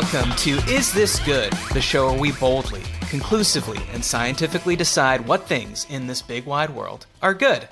welcome to Is This Good? The show where we boldly, conclusively, and scientifically decide what things in this big wide world are good.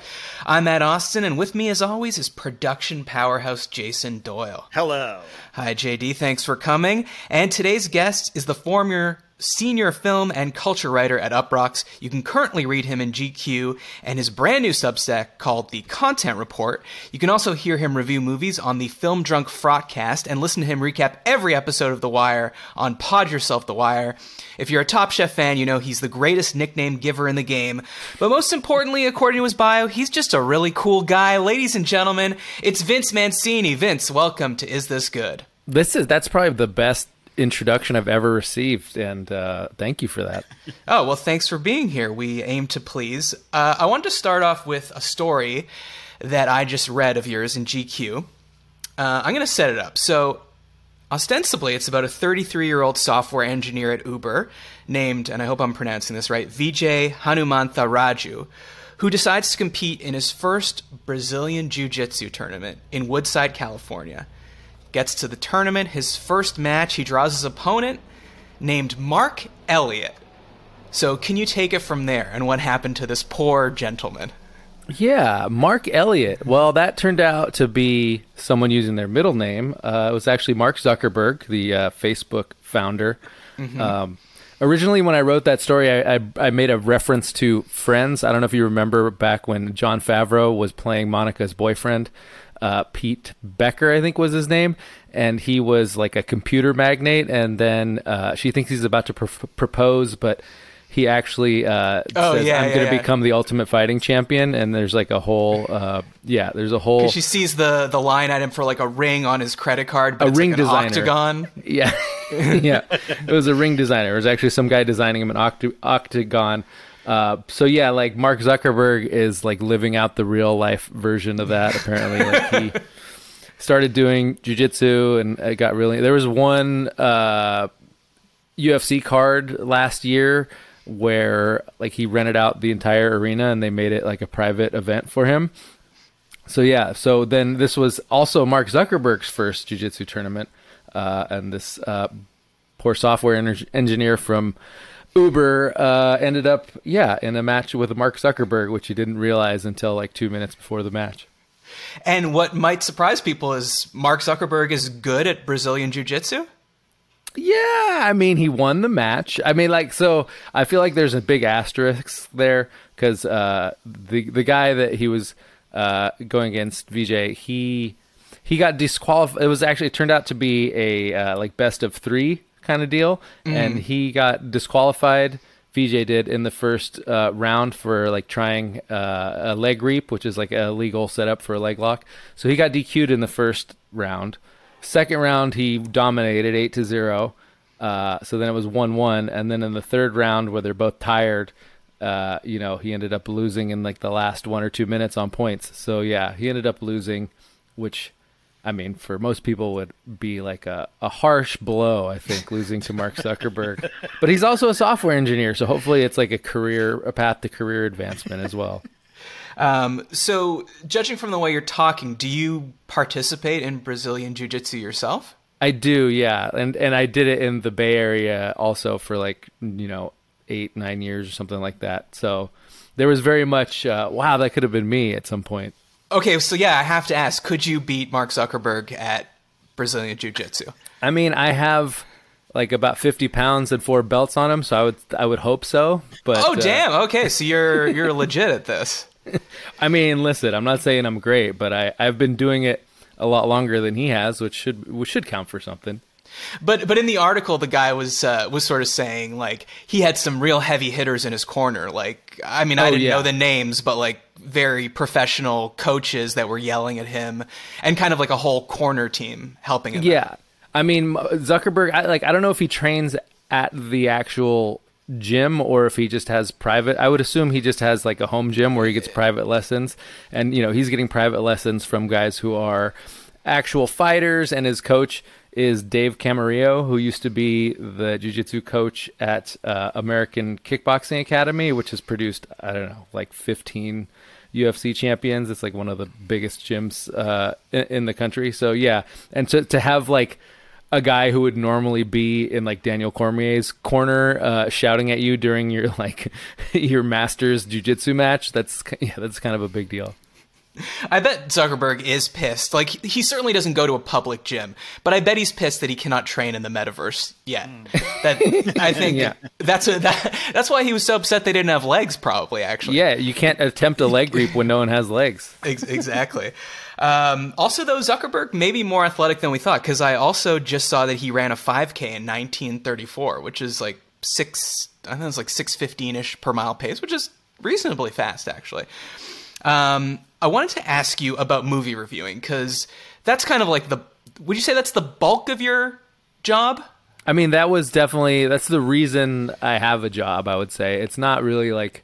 I'm Matt Osten, and with me, as always, is production powerhouse Jason Doyle. Hello. Hi, JD. Thanks for coming. And today's guest is the former senior film and culture writer at Uproxx. You can currently read him in GQ and his brand new Substack called The Content Report. You can also hear him review movies on the Film Drunk Frotcast and listen to him recap every episode of The Wire on Pod Yourself The Wire. If you're a Top Chef fan, you know he's the greatest nickname giver in the game. But most importantly, according to his bio, he's just a really cool guy. Ladies and gentlemen, it's Vince Mancini. Vince, welcome to Is This Good? This is that's probably the best introduction I've ever received, and uh, thank you for that. Oh, well, thanks for being here. We aim to please. Uh, I wanted to start off with a story that I just read of yours in GQ. Uh, I'm going to set it up. So, ostensibly, it's about a 33 year old software engineer at Uber named, and I hope I'm pronouncing this right, Vijay Hanumantha Raju, who decides to compete in his first Brazilian Jiu Jitsu tournament in Woodside, California. Gets to the tournament, his first match, he draws his opponent named Mark Elliott. So, can you take it from there and what happened to this poor gentleman? Yeah, Mark Elliott. Well, that turned out to be someone using their middle name. Uh, it was actually Mark Zuckerberg, the uh, Facebook founder. Um, originally, when I wrote that story, I, I, I made a reference to Friends. I don't know if you remember back when Jon Favreau was playing Monica's boyfriend. Uh, Pete Becker, I think was his name, and he was like a computer magnate. And then uh, she thinks he's about to pr- propose, but he actually uh, Oh, says, yeah, "I'm yeah, going to yeah. become the ultimate fighting champion." And there's like a whole, uh, yeah, there's a whole, She sees the, the line item for like a ring on his credit card, but A it's ring like an designer. octagon. yeah, yeah. It was a ring designer. It was actually some guy designing him an octa- octagon. Uh, so yeah, like Mark Zuckerberg is like living out the real life version of that. Apparently, like he started doing jujitsu and it got really. There was one uh, UFC card last year where like he rented out the entire arena and they made it like a private event for him. So yeah, so then this was also Mark Zuckerberg's first jiu-jitsu tournament, uh, and this uh, poor software ener- engineer from Uber uh, ended up yeah in a match with Mark Zuckerberg, which he didn't realize until like two minutes before the match. And what might surprise people is Mark Zuckerberg is good at Brazilian Jiu Jitsu. Yeah, I mean he won the match. I mean like so I feel like there's a big asterisk there cuz uh the the guy that he was uh going against VJ, he he got disqualified. It was actually it turned out to be a uh, like best of 3 kind of deal and he got disqualified VJ did in the first uh, round for like trying uh, a leg reap, which is like a legal setup for a leg lock. So he got DQ'd in the first round. Second round, he dominated eight to zero. Uh, so then it was one one, and then in the third round, where they're both tired, uh, you know, he ended up losing in like the last one or two minutes on points. So yeah, he ended up losing, which, I mean, for most people would be like a, a harsh blow. I think losing to Mark Zuckerberg, but he's also a software engineer, so hopefully it's like a career, a path to career advancement as well. Um, so, judging from the way you're talking, do you participate in Brazilian Jiu Jitsu yourself? I do, yeah, and and I did it in the Bay Area also for like you know eight nine years or something like that. So there was very much uh, wow that could have been me at some point. Okay, so yeah, I have to ask could you beat Mark Zuckerberg at Brazilian Jiu Jitsu? I mean, I have like about fifty pounds and four belts on him, so I would I would hope so. But Oh, uh, damn. Okay, so you're you're legit at this. I mean, listen, I'm not saying I'm great, but I I've been doing it a lot longer than he has, which should which should count for something. But but in the article, the guy was uh, was sort of saying like he had some real heavy hitters in his corner. Like I mean, I Oh, didn't yeah. know the names, but like very professional coaches that were yelling at him, and kind of like a whole corner team helping him. Yeah, I mean Zuckerberg. I, like I don't know if he trains at the actual gym or if he just has private. I would assume he just has like a home gym where he gets private lessons, and you know he's getting private lessons from guys who are actual fighters, and his coach is Dave Camarillo, who used to be the jiu-jitsu coach at uh, American Kickboxing Academy, which has produced I don't know like 15 UFC champions. It's like one of the biggest gyms uh, in, in the country. So yeah, and to to have like a guy who would normally be in like Daniel Cormier's corner, uh, shouting at you during your like your master's jujitsu match. That's yeah, that's kind of a big deal. I bet Zuckerberg is pissed. Like he certainly doesn't go to a public gym, but I bet he's pissed that he cannot train in the metaverse yet. That I think Yeah. that's a, that, that's why he was so upset they didn't have legs. Probably actually. Yeah, you can't attempt a leg creep when no one has legs. Exactly. Um, also, though, Zuckerberg may be more athletic than we thought because I also just saw that he ran a 5K in 1934, which is like six. I think it's like 615 ish per mile pace, which is reasonably fast actually. Um, I wanted to ask you about movie reviewing because that's kind of like the. Would you say that's the bulk of your job? I mean, that was definitely that's the reason I have a job. I would say it's not really like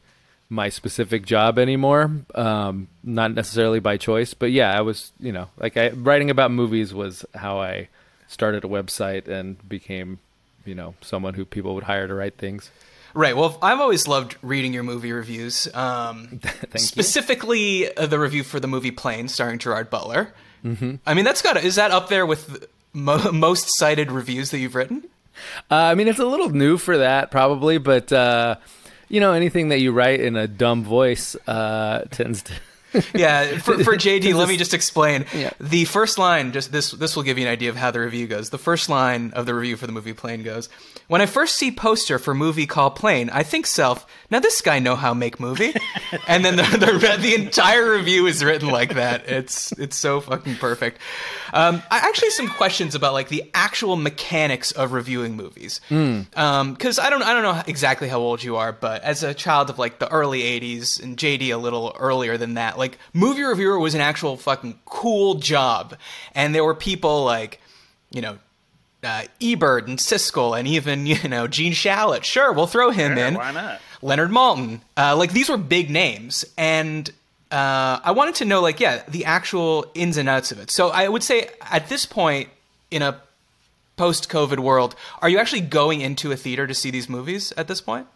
my specific job anymore. Um, not necessarily by choice, but yeah, I was you know like I writing about movies was how I started a website and became you know someone who people would hire to write things. Right. Well, I've always loved reading your movie reviews. Um, you. specifically, uh, the review for the movie Plane, starring Gerard Butler. Mm-hmm. I mean, that's got to, is that up there with mo- most cited reviews that you've written? Uh, I mean, it's a little new for that probably, but uh, you know anything that you write in a dumb voice uh, tends to. Yeah. For, for JD, let me just explain. Yeah. The first line, just this, this will give you an idea of how the review goes. The first line of the review for the movie Plane goes, "When I first see poster for movie called Plane, I think self, now this guy know how make movie." and then the, the the entire review is written like that. It's it's so fucking perfect. Um, I actually have some questions about like the actual mechanics of reviewing movies. Because I don't I don't know exactly how old you are, but as a child of like the early '80s and JD a little earlier than that, like movie reviewer was an actual fucking cool job, and there were people like, you know. Uh, Ebert and Siskel and even you know Gene Shalit. Sure, we'll throw him Sure, in. why not? Leonard Maltin. Uh, like these were big names, and uh, I wanted to know, like, yeah, the actual ins and outs of it. So I would say at this point in a post-COVID world, are you actually going into a theater to see these movies at this point?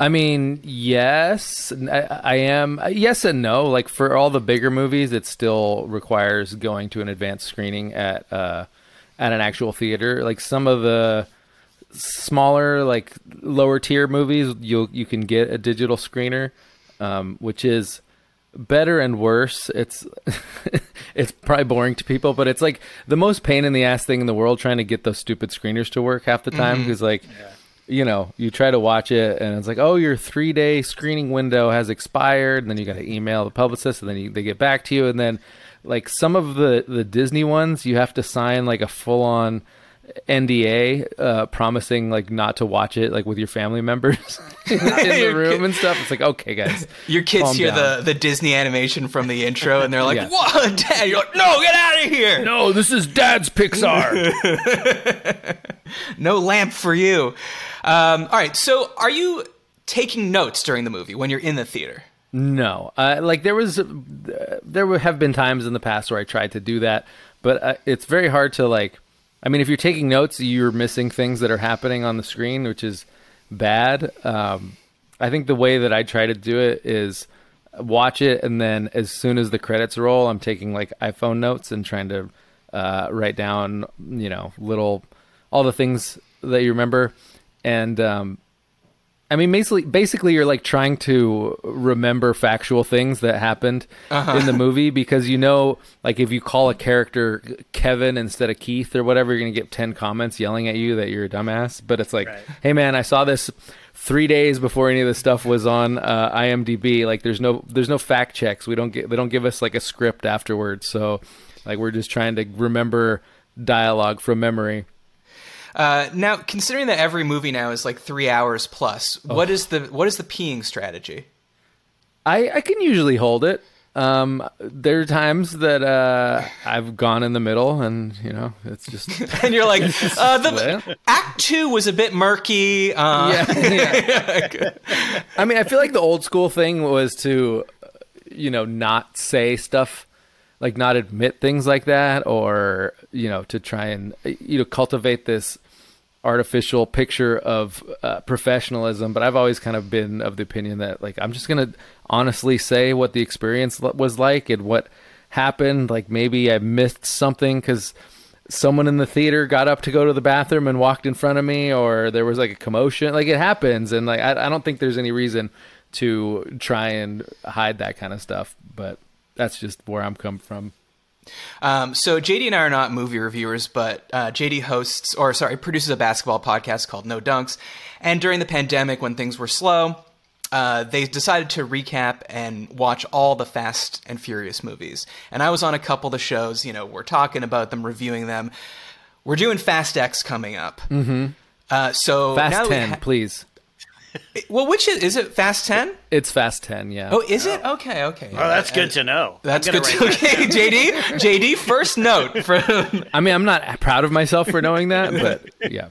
I mean, yes, I, I am. Yes and no. Like for all the bigger movies, it still requires going to an advanced screening at uh, at an actual theater. Like some of the smaller, like lower tier movies, you you can get a digital screener, um, which is better and worse. It's it's probably boring to people, but it's like the most pain in the ass thing in the world trying to get those stupid screeners to work half the time because like you know, you try to watch it and it's like, oh, your three day screening window has expired. And then you got to email the publicist and then you, they get back to you. And then, like, some of the, the Disney ones, you have to sign like a full on NDA uh, promising like not to watch it like with your family members in the room kid- and stuff. It's like, okay, guys. Your kids hear down. the, the Disney animation from the intro, and they're like, Yeah. "What, Dad?" You're like, "No, get out of here! No, this is dad's Pixar. No lamp for you." Um, all right, so are you taking notes during the movie when you're in the theater? No, uh, like there was, uh, there have been times in the past where I tried to do that, but uh, it's very hard to like. I mean, if you're taking notes, you're missing things that are happening on the screen, which is bad. Um, I think the way that I try to do it is watch it, and then as soon as the credits roll, I'm taking like iPhone notes and trying to uh, write down, you know, little all the things that you remember, and um, I mean, basically, basically, you're like trying to remember factual things that happened in the movie because you know, like, if you call a character Kevin instead of Keith or whatever, you're gonna get ten comments yelling at you that you're a dumbass. But it's like, Right. hey, man, I saw this three days before any of this stuff was on uh, IMDb. Like, there's no, there's no fact checks. We don't get, they don't give us like a script afterwards. So, like, we're just trying to remember dialogue from memory. Uh, now, considering that every movie now is like three hours plus, what is the what is the peeing strategy? I, I can usually hold it. Um, there are times that uh, I've gone in the middle, and you know, it's just And you're like, uh, the Act Two was a bit murky. Uh, yeah. I mean, I feel like the old school thing was to, you know, not say stuff, like not admit things like that, or you know, to try and you know cultivate this artificial picture of uh, professionalism. But I've always kind of been of the opinion that like I'm just gonna honestly say what the experience was like and what happened. Like maybe I missed something because someone in the theater got up to go to the bathroom and walked in front of me, or there was like a commotion. Like it happens, and like I, I don't think there's any reason to try and hide that kind of stuff. But that's just where I'm come from. Um, so JD and I are not movie reviewers, but uh, JD hosts, or sorry, produces a basketball podcast called No Dunks. And during the pandemic, when things were slow, uh, they decided to recap and watch all the Fast and Furious movies. And I was on a couple of the shows. You know, we're talking about them, reviewing them. We're doing Fast X coming up. Mm-hmm. Uh, so Fast ten, ha- please. well, which is is it? Fast Ten? It's Fast Ten, yeah. Oh, is it? Okay, okay. Oh, that's good to know. That's good. gonna To, that okay. JD. JD. First note for. I mean, I'm not proud of myself for knowing that, but yeah.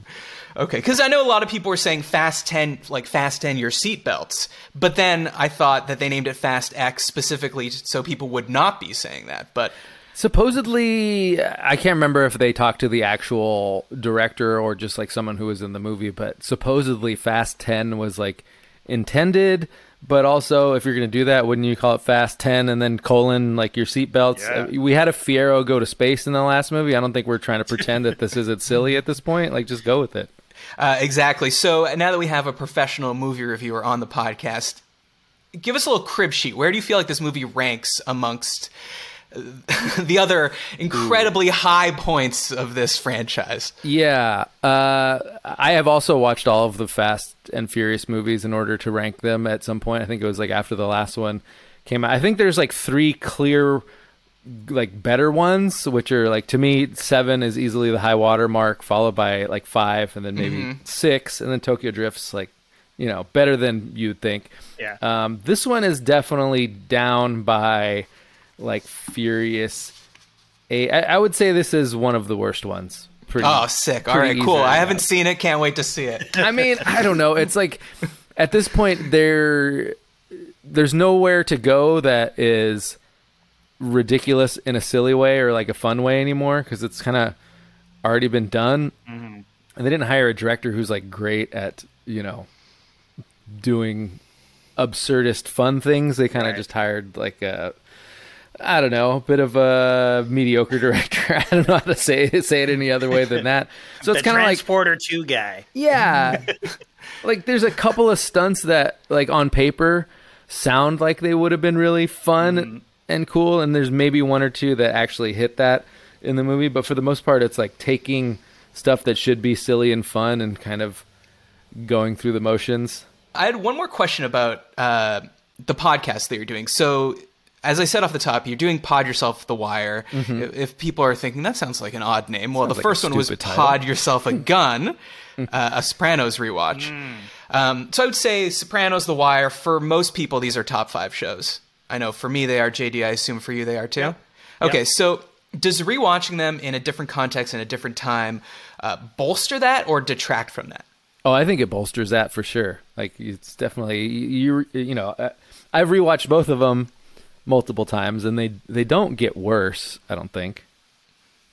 Okay, because I know a lot of people were saying Fast 10, like Fast 10 your seatbelts, but then I thought that they named it Fast X specifically so people would not be saying that. But Supposedly, I can't remember if they talked to the actual director or just like someone who was in the movie, but supposedly Fast 10 was like intended, but also if you're going to do that, wouldn't you call it Fast 10 and then colon like your seatbelts? Yeah. Uh, We had a Fiero go to space in the last movie. I don't think we're trying to pretend that this isn't silly at this point. Like, just go with it. uh, exactly. So now that we have a professional movie reviewer on the podcast, give us a little crib sheet. Where do you feel like this movie ranks amongst the other incredibly high points of this franchise? Yeah, uh, I have also watched all of the Fast and Furious movies in order to rank them at some point. I think it was like after the last one came out. I think there's like three clear, like better ones, which are like to me seven is easily the high water mark, followed by like five, and then maybe six, and then Tokyo Drift's like you know better than you'd think. Yeah. Um, this one is definitely down by like Furious. Eight. I, I would say this is one of the worst ones. Pretty, Oh, sick. All right, cool. I haven't seen it. Can't wait to see it. I mean, I don't know. It's like at this point there there's nowhere to go that is ridiculous in a silly way or like a fun way anymore because it's kind of already been done. Mm-hmm. And they didn't hire a director who's like great at, you know, doing absurdist fun things. They kind of Right. just hired like a I don't know, a bit of a mediocre director. I don't know how to say it, say it any other way than that. So it's kind of like Transporter 2 guy. yeah. like there's a couple of stunts that like on paper sound like they would have been really fun and cool and there's maybe one or two that actually hit that in the movie, but for the most part it's like taking stuff that should be silly and fun and kind of going through the motions. I had one more question about uh, the podcast that you're doing. So, as I said off the top, you're doing Pod Yourself the Wire. If, if people are thinking that sounds like an odd name, well, the Mm-hmm. like first one was title. Pod Yourself a Gun, uh, a Sopranos rewatch. Um, so I would say Sopranos, The Wire. For most people, these are top five shows. I know for me they are. JD, I assume for you they are too. Okay, so does rewatching them in a different context in a different time uh, bolster that or detract from that? Oh, I think it bolsters that for sure. Like it's definitely you you know, uh, I've rewatched both of them multiple times and they they don't get worse, I don't think.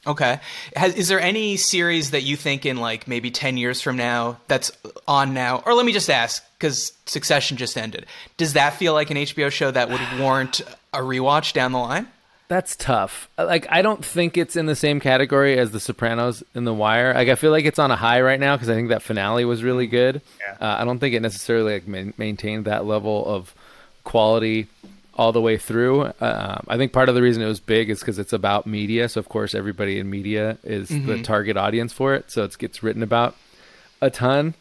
Okay. Has, is there any series that you think in like maybe 10 years from now that's on now? Or let me just ask, because Succession just ended. Does that feel like an HBO show that would warrant a rewatch down the line? That's tough. Like I don't think it's in the same category as The Sopranos and The Wire. Like I feel like it's on a high right now because I think that finale was really good. Yeah. Uh, I don't think it necessarily like ma- maintained that level of quality all the way through. Uh, I think part of the reason it was big is because it's about media. So of course everybody in media is the target audience for it. So it gets written about a ton.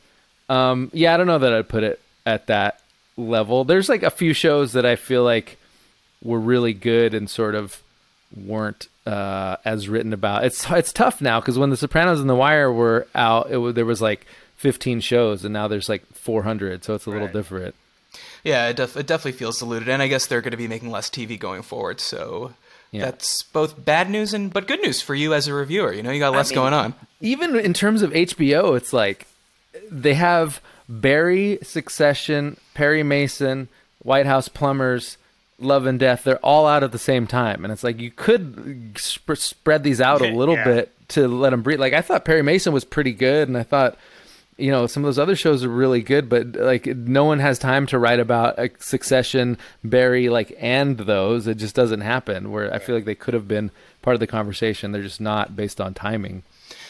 Um, yeah, I don't know that I'd put it at that level. There's like a few shows that I feel like were really good and sort of weren't uh, as written about. It's it's tough now because when The Sopranos and The Wire were out, it was, there was like 15 shows, and now there's like 400, so it's a little Right. different. Yeah, it, def- it definitely feels diluted. And I guess they're going to be making less TV going forward. So Yeah. that's both bad news and but good news for you as a reviewer. You know, you got less mean- going on. Even in terms of HBO, it's like they have Barry, Succession, Perry Mason, White House Plumbers. Love and Death, they're all out at the same time. And it's like you could sp- spread these out a little Yeah. bit to let them breathe. Like I thought Perry Mason was pretty good, and I thought you know some of those other shows are really good but like no one has time to write about a succession barry like and those. It just doesn't happen where i feel like they could have been part of the conversation. They're just not based on timing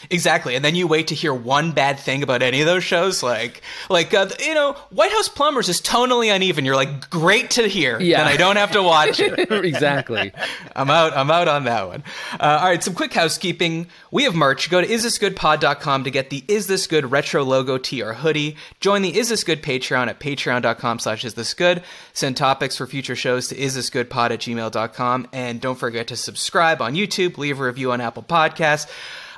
Exactly, and then you wait to hear one bad thing about any of those shows, like like uh, you know, White House Plumbers is tonally uneven. You're like, great to hear. Yeah. And I don't have to watch it. exactly I'm out. I'm out on that one. Uh, all right, some quick housekeeping. We have merch. Go to isthisgoodpod.com to get the Is This Good retro logo tee or hoodie. Join the Is This Good Patreon at patreon.com slash is this good. Send topics for future shows to isthisgoodpod at gmail.com. And don't forget to subscribe on YouTube, leave a review on Apple Podcasts.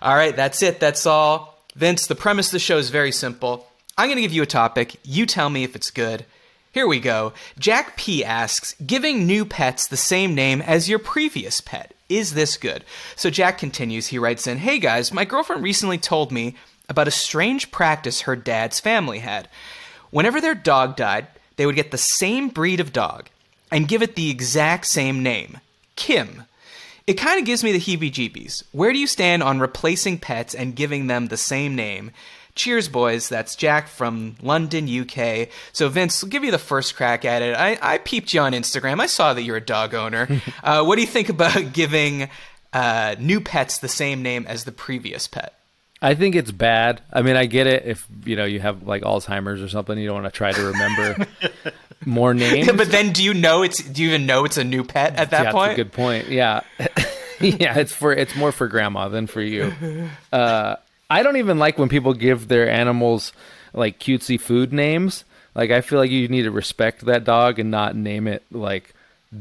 All right, that's it. That's all. Vince, the premise of the show is very simple. I'm going to give you a topic. You tell me if it's good. Here we go. Jack P asks, giving new pets the same name as your previous pet. Is this good? So Jack continues. He writes in, Hey guys, my girlfriend recently told me about a strange practice her dad's family had. Whenever their dog died, they would get the same breed of dog and give it the exact same name Kim. It kind of gives me the heebie jeebies. Where do you stand on replacing pets and giving them the same name? Cheers, boys. That's Jack from London, UK. So, Vince, I'll give you the first crack at it. I, I peeped you on Instagram. I saw that you're a dog owner. uh, what do you think about giving uh, new pets the same name as the previous pet? I think it's bad. I mean, I get it if you know you have like Alzheimer's or something. You don't want to try to remember more names. but then, do you know it's? Do you even know it's a new pet at that yeah, point? That's a good point. Yeah, yeah. It's for it's more for grandma than for you. Uh, I don't even like when people give their animals like cutesy food names. Like I feel like you need to respect that dog and not name it like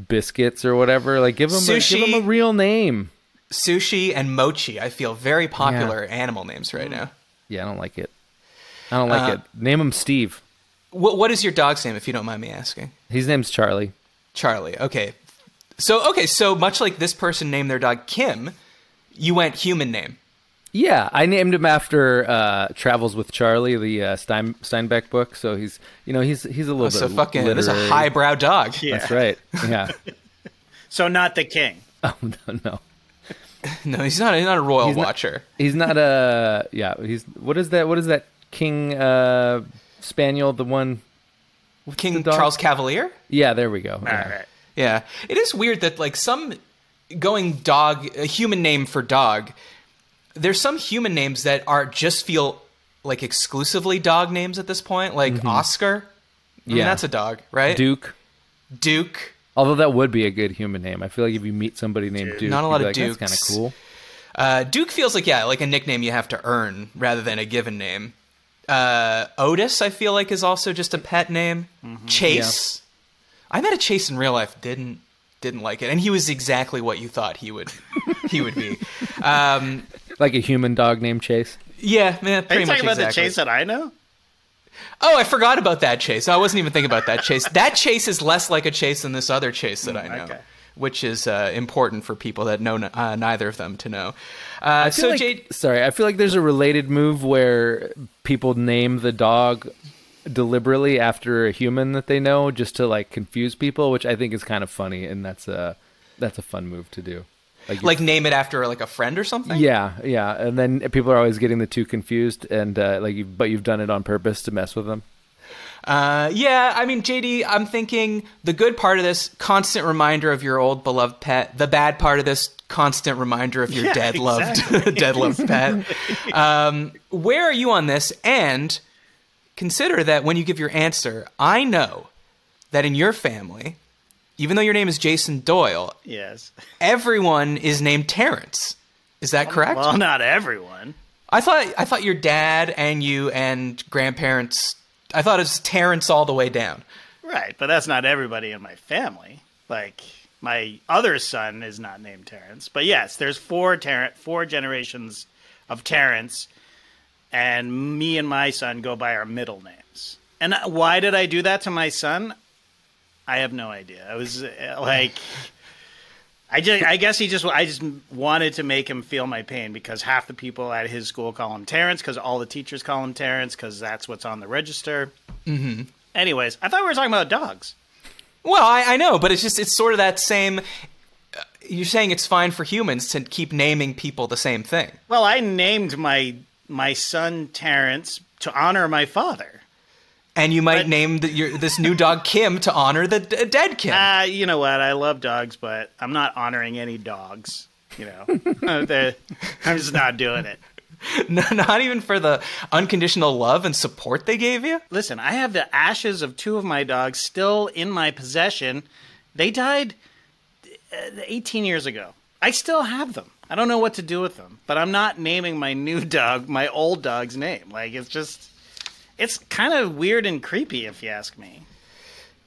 biscuits or whatever. Like give them a, give them a real name. Sushi and Mochi, I feel very popular animal names right now. Yeah, I don't like it. I don't like Uh, it. Name him Steve. What, what is your dog's name, if you don't mind me asking? His name's Charlie. Charlie. Okay. So okay, so much like this person named their dog Kim, you went human name. Yeah, I named him after uh, Travels with Charlie, the uh, Stein, Steinbeck book. So he's, you know, he's he's a little So bit fucking this is a highbrow dog. Yeah. That's right. Yeah. So not the king. oh no, no, No, he's not. He's not a royal He's not- watcher. he's not a. Yeah, he's. What is that? What is that King uh, Spaniel? The one. King the? Charles Cavalier. Yeah, there we go. All Yeah. right. Yeah, it is weird that like some going dog a human name for dog. There's some human names that are just feel like exclusively dog names at this point, like Oscar. I mean, Yeah. that's a dog, right? Duke. Duke. Although that would be a good human name. I feel like if you meet somebody named Duke, Not a lot of like, That's kind of cool. Uh, Duke feels like yeah, like a nickname you have to earn rather than a given name. Uh, Otis, I feel like, is also just a pet name. Chase, I met a Chase in real life. Didn't didn't like it, and he was exactly what you thought he would he would be. Um, Like a human dog named Chase. yeah, man, Are pretty you much talking about exactly. the chase that I know? Oh, I forgot about that Chase. I wasn't even thinking about that Chase. That Chase is less like a Chase than this other Chase that I know. okay. Which is uh, important for people that know uh, neither of them to know. Uh, so, like- Jade, sorry, I feel like there's a related move where people name the dog deliberately after a human that they know just to like confuse people, which I think is kind of funny, and that's a that's a fun move to do. Like, like name it after like a friend or something. yeah, yeah, and then people are always getting the two confused, and uh, like, you, but you've done it on purpose to mess with them. Uh, yeah, I mean, JD, I'm thinking the good part of this constant reminder of your old beloved pet. The bad part of this constant reminder of your Yeah, dead loved, exactly. dead loved pet. Um, where are you on this? And consider that when you give your answer, I know that in your family, even though your name is Jason Doyle, Yes. everyone is named Terrence. Is that correct? Well, not everyone. I thought I thought your dad and you and grandparents. I thought it was Terrence all the way down. Right, but that's not everybody in my family. Like my other son is not named Terrence, but yes, there's four Terrence, four generations of Terrence, and me and my son go by our middle names. And why did I do that to my son? I have no idea. I was uh, like, I just, I guess he just, I just wanted to make him feel my pain because half the people at his school call him Terrence because all the teachers call him Terrence because that's what's on the register. Mm-hmm. Anyways, I thought we were talking about dogs. Well, I, I know, but it's just it's sort of that same. uh, You're saying it's fine for humans to keep naming people the same thing. Well, I named my my son Terrence to honor my father. And you might But- name the, your, this new dog Kim to honor the d- dead Kim. Uh, you know what? I love dogs, but I'm not honoring any dogs. You know, I'm just not doing it. No, Not even for the unconditional love and support they gave you. Listen, I have the ashes of two of my dogs still in my possession. They died uh, 18 years ago. I still have them. I don't know what to do with them, but I'm not naming my new dog my old dog's name. Like it's just, it's kind of weird and creepy if you ask me.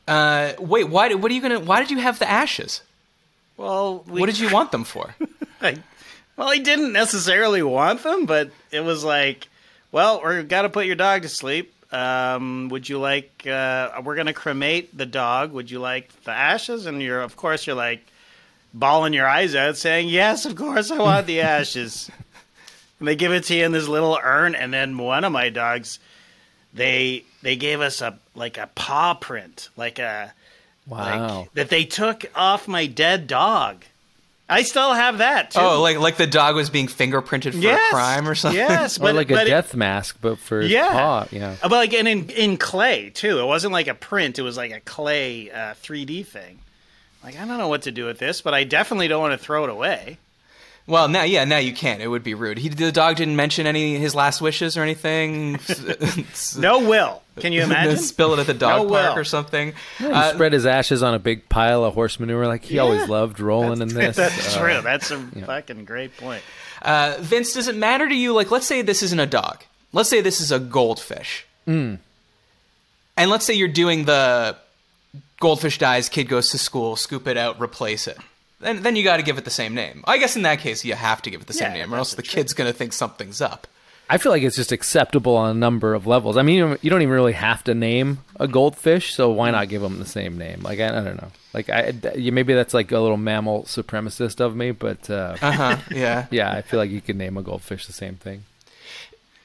Uh, wait, why? What are you gonna? Why did you have the ashes? Well, we, What did you want them for? I, well, he didn't necessarily want them, but it was like, well, we're got to put your dog to sleep. Um, would you like? Uh, we're gonna cremate the dog. Would you like the ashes? And you're, of course, you're like bawling your eyes out, saying, "Yes, of course, I want the ashes." and they give it to you in this little urn, and then one of my dogs, they they gave us a like a paw print, like a Wow. like, that they took off my dead dog. I still have that too. Oh, like like the dog was being fingerprinted for yes, a crime or something. Yes, or but like a but it- death mask, but for his Yeah. paw. Yeah. Uh, But like and in in clay too. It wasn't like a print. It was like a clay uh, 3D thing. Like I don't know what to do with this, but I definitely don't want to throw it away. Well, now, yeah, now you can't. It would be rude. He, the dog didn't mention any his last wishes or anything. No will. Can you imagine? Spill it at the dog No park will. or something. He Uh, spread his ashes on a big pile of horse manure, like he always loved rolling in this. That's Uh, true. That's a fucking great point. Uh, Vince, does it matter to you? Like, let's say this isn't a dog. Let's say this is a goldfish. Hmm. And let's say you're doing the goldfish dies, kid goes to school, scoop it out, replace it. Then, then you got to give it the same name. I guess in that case, you have to give it the same Yeah, name, or else the the trick. kid's going to think something's up. I feel like it's just acceptable on a number of levels. I mean, you don't- even really have to name a goldfish, so why not give them the same name? Like I, I don't know. Like I, you- maybe that's like a little mammal supremacist of me, but uh, Uh huh. yeah. yeah, I feel like you could name a goldfish the same thing.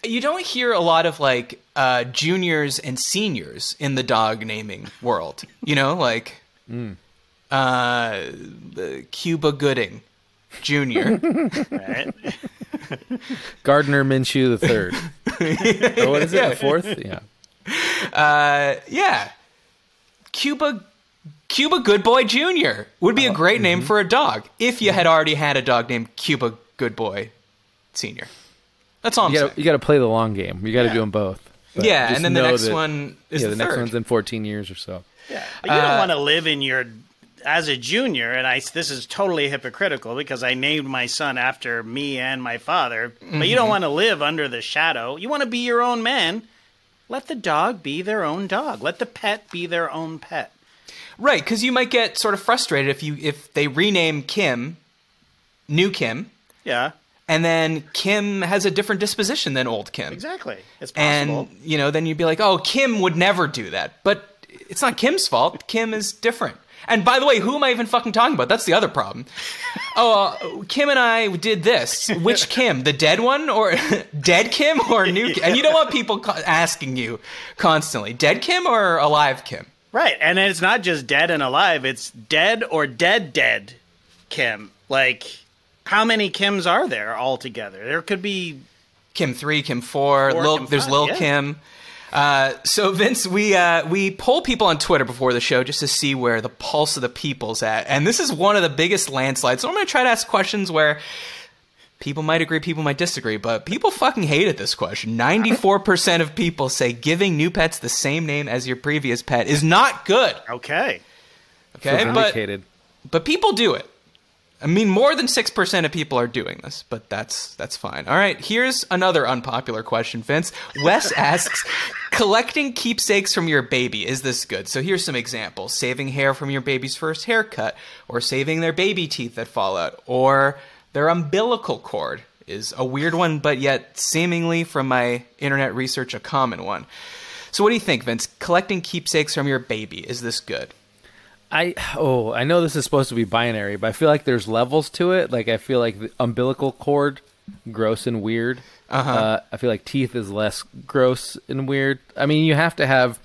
You don't hear a lot of like uh, juniors and seniors in the dog naming world. You know, like uh, Cuba Gooding Jr. Right? Gardner Minshew the third. or what is it? The fourth? Yeah. uh, yeah, Cuba Cuba Good Boy Jr. would be a great name for a dog if you had already had a dog named Cuba Good Boy Senior. That's all I'm You saying. got you got to play the long game. You got to Yeah. do them both. But yeah, and then the next that- one is yeah, the, the, next one's in 14 years or so. Yeah. But you Uh, don't want to live in your as a junior, and I this is totally hypocritical because I named my son after me and my father. But you Mm-hmm. don't want to live under the shadow. You want to be your own man. Let the dog be their own dog. Let the pet be their own pet. Right, because you might get sort of frustrated if you if they rename Kim, new Kim, Yeah, and then Kim has a different disposition than old Kim. exactly. It's possible. And you know, then you'd be like, "Oh, Kim would never do that." But it's not Kim's fault. Kim is different. And by the way, who am I even fucking talking about? That's the other problem. Oh, uh, Kim and I did this. Which Kim? The dead one or dead Kim or new Kim? And you don't want people co- asking you constantly, dead Kim or alive Kim? Right, and it's not just dead and alive. It's dead or dead dead Kim. Like, how many Kims are there altogether? There could be Kim three, Kim four, Four, Lil, Kim there's five, Lil yeah. Kim. Uh, so Vince, we uh, we poll people on Twitter before the show just to see where the pulse of the people's at, and this is one of the biggest landslides. So I'm going to try to ask questions where people might agree, people might disagree, but people fucking hated this question. Ninety four percent of people say giving new pets the same name as your previous pet is not good. okay. Okay, but but people do it. I mean, more than six percent of people are doing this, but that's that's fine. All right, here's another unpopular question, Vince. Wes asks, collecting keepsakes from your baby is this good? So here's some examples: saving hair from your baby's first haircut, or saving their baby teeth that fall out, or their umbilical cord is a weird one, but yet seemingly, from my internet research, a common one. So what do you think, Vince? Collecting keepsakes from your baby is this good? I oh I know this is supposed to be binary, but I feel like there's levels to it. Like I feel like the umbilical cord, gross and weird. Uh-huh. I feel like teeth is less gross and weird. I mean, you have to have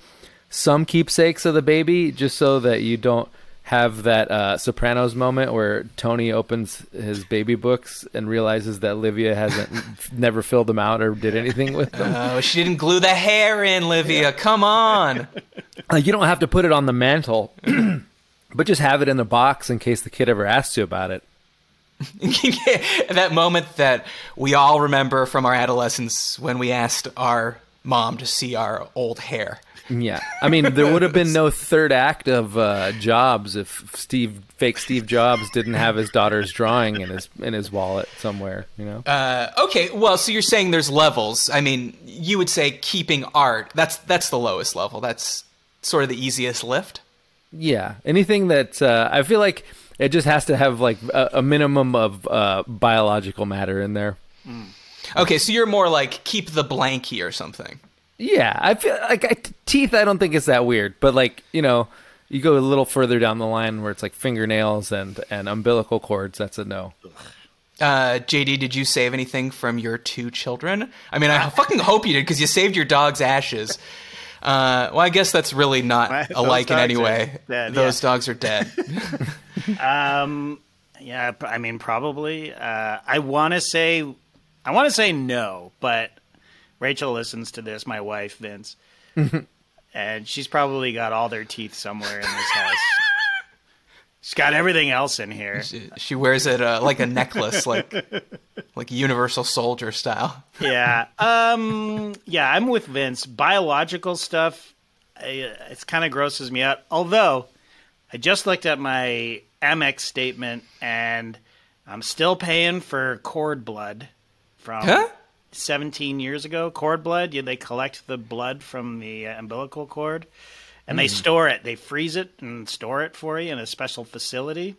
some keepsakes of the baby just so that you don't have that uh, Sopranos moment where Tony opens his baby books and realizes that Livia hasn't never filled them out or did anything with them. Oh, she didn't glue the hair in, Livia. Come on. Like you don't have to put it on the mantle, but just have it in the box in case the kid ever asks you about it. that moment that we all remember from our adolescence when we asked our mom to see our old hair. Yeah, I mean, there would have been no third act of uh, Jobs if Steve, fake Steve Jobs, didn't have his daughter's drawing in his in his wallet somewhere. You know. Uh, okay, well, so you're saying there's levels. I mean, you would say keeping art. That's that's the lowest level. That's sort of the easiest lift. Yeah, anything that uh, I feel like it just has to have like a, a minimum of uh, biological matter in there. Okay, so you're more like keep the blankie or something. Yeah, I feel like I, teeth. I don't think it's that weird, but like you know, you go a little further down the line where it's like fingernails and and umbilical cords. That's a no. Uh, JD, did you save anything from your two children? I mean, I fucking hope you did because you saved your dog's ashes. Uh, well, I guess that's really not Those alike in any way. dead, Those yeah. dogs are dead. Um, yeah, I mean, probably. Uh, I want to say, I want to say no, but Rachel listens to this. My wife, Vince, and she's probably got all their teeth somewhere in this house. She's got everything else in here. she, she wears it uh, like a necklace, like like Universal Soldier style. yeah. Um. Yeah, I'm with Vince. Biological stuff, it's kind of grosses me out. Although, I just looked at my Amex statement, and I'm still paying for cord blood from Huh? 17 years ago. Cord blood. Yeah, they collect the blood from the uh, umbilical cord, and they store it. They freeze it and store it for you in a special facility.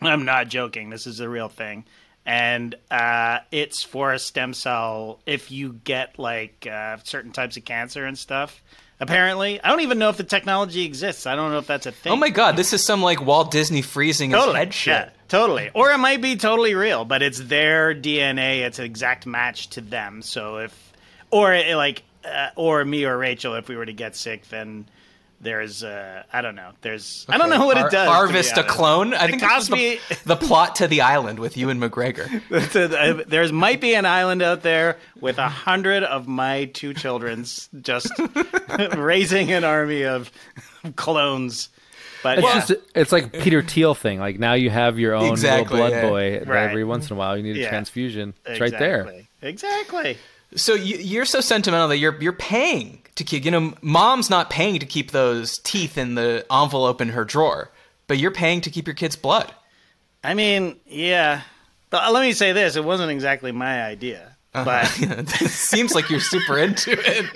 I'm not joking. This is a real thing. And uh, it's for a stem cell if you get like uh, certain types of cancer and stuff. Apparently, I don't even know if the technology exists. I don't know if that's a thing. Oh my god, this is some like Walt Disney freezing his head shit. Yeah, totally. Or it might be totally real, but it's their DNA. It's an exact match to them. So if, or it, like, uh, or me or Rachel, if we were to get sick, then there's, uh, I don't know. There's, I don't know what Har- it does. Harvest a clone. I It think this cost is the, the plot to the island with Ewan McGregor. There's might be an island out there with a hundred of my two children's just raising an army of clones. But It's yeah. just it's like Peter Thiel thing. Like now you have your own Exactly, little blood yeah. boy. Right. Every once in a while, you need a Yeah. transfusion. It's right there. Exactly. Exactly. So you, you're so sentimental that you're you're paying to keep. You know, mom's not paying to keep those teeth in the envelope in her drawer, but you're paying to keep your kid's blood. I mean, yeah. But let me say this: it wasn't exactly my idea, Uh-huh. but it seems like you're super into it.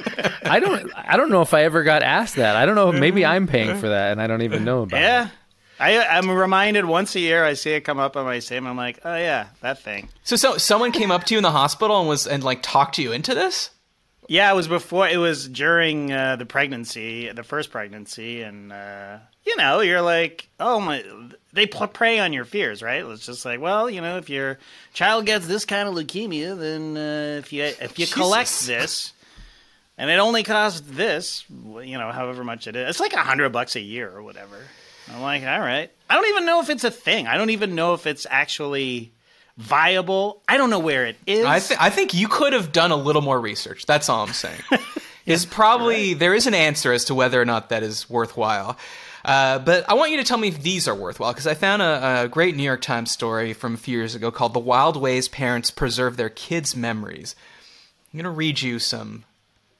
I don't. I don't know if I ever got asked that. I don't know. Maybe I'm paying for that, and I don't even know about it. yeah. it. I, I'm reminded once a year. I see it come up on my sim. I'm like, oh yeah, that thing. So, so someone came up to you in the hospital and was and like talked you into this. Yeah, it was before. It was during uh, the pregnancy, the first pregnancy, and uh, you know, you're like, oh my. They prey on your fears, right? It's just like, well, you know, if your child gets this kind of leukemia, then uh, if you if you collect this, and it only costs this, you know, however much it is, it's like a hundred bucks a year or whatever. I'm like, all right. I don't even know if it's a thing. I don't even know if it's actually viable. I don't know where it is. I, th- I think you could have done a little more research. That's all I'm saying. is probably there is an answer as to whether or not that is worthwhile. Uh, but I want you to tell me if these are worthwhile because I found a, a great New York Times story from a few years ago called "The Wild Ways Parents Preserve Their Kids' Memories." I'm going to read you some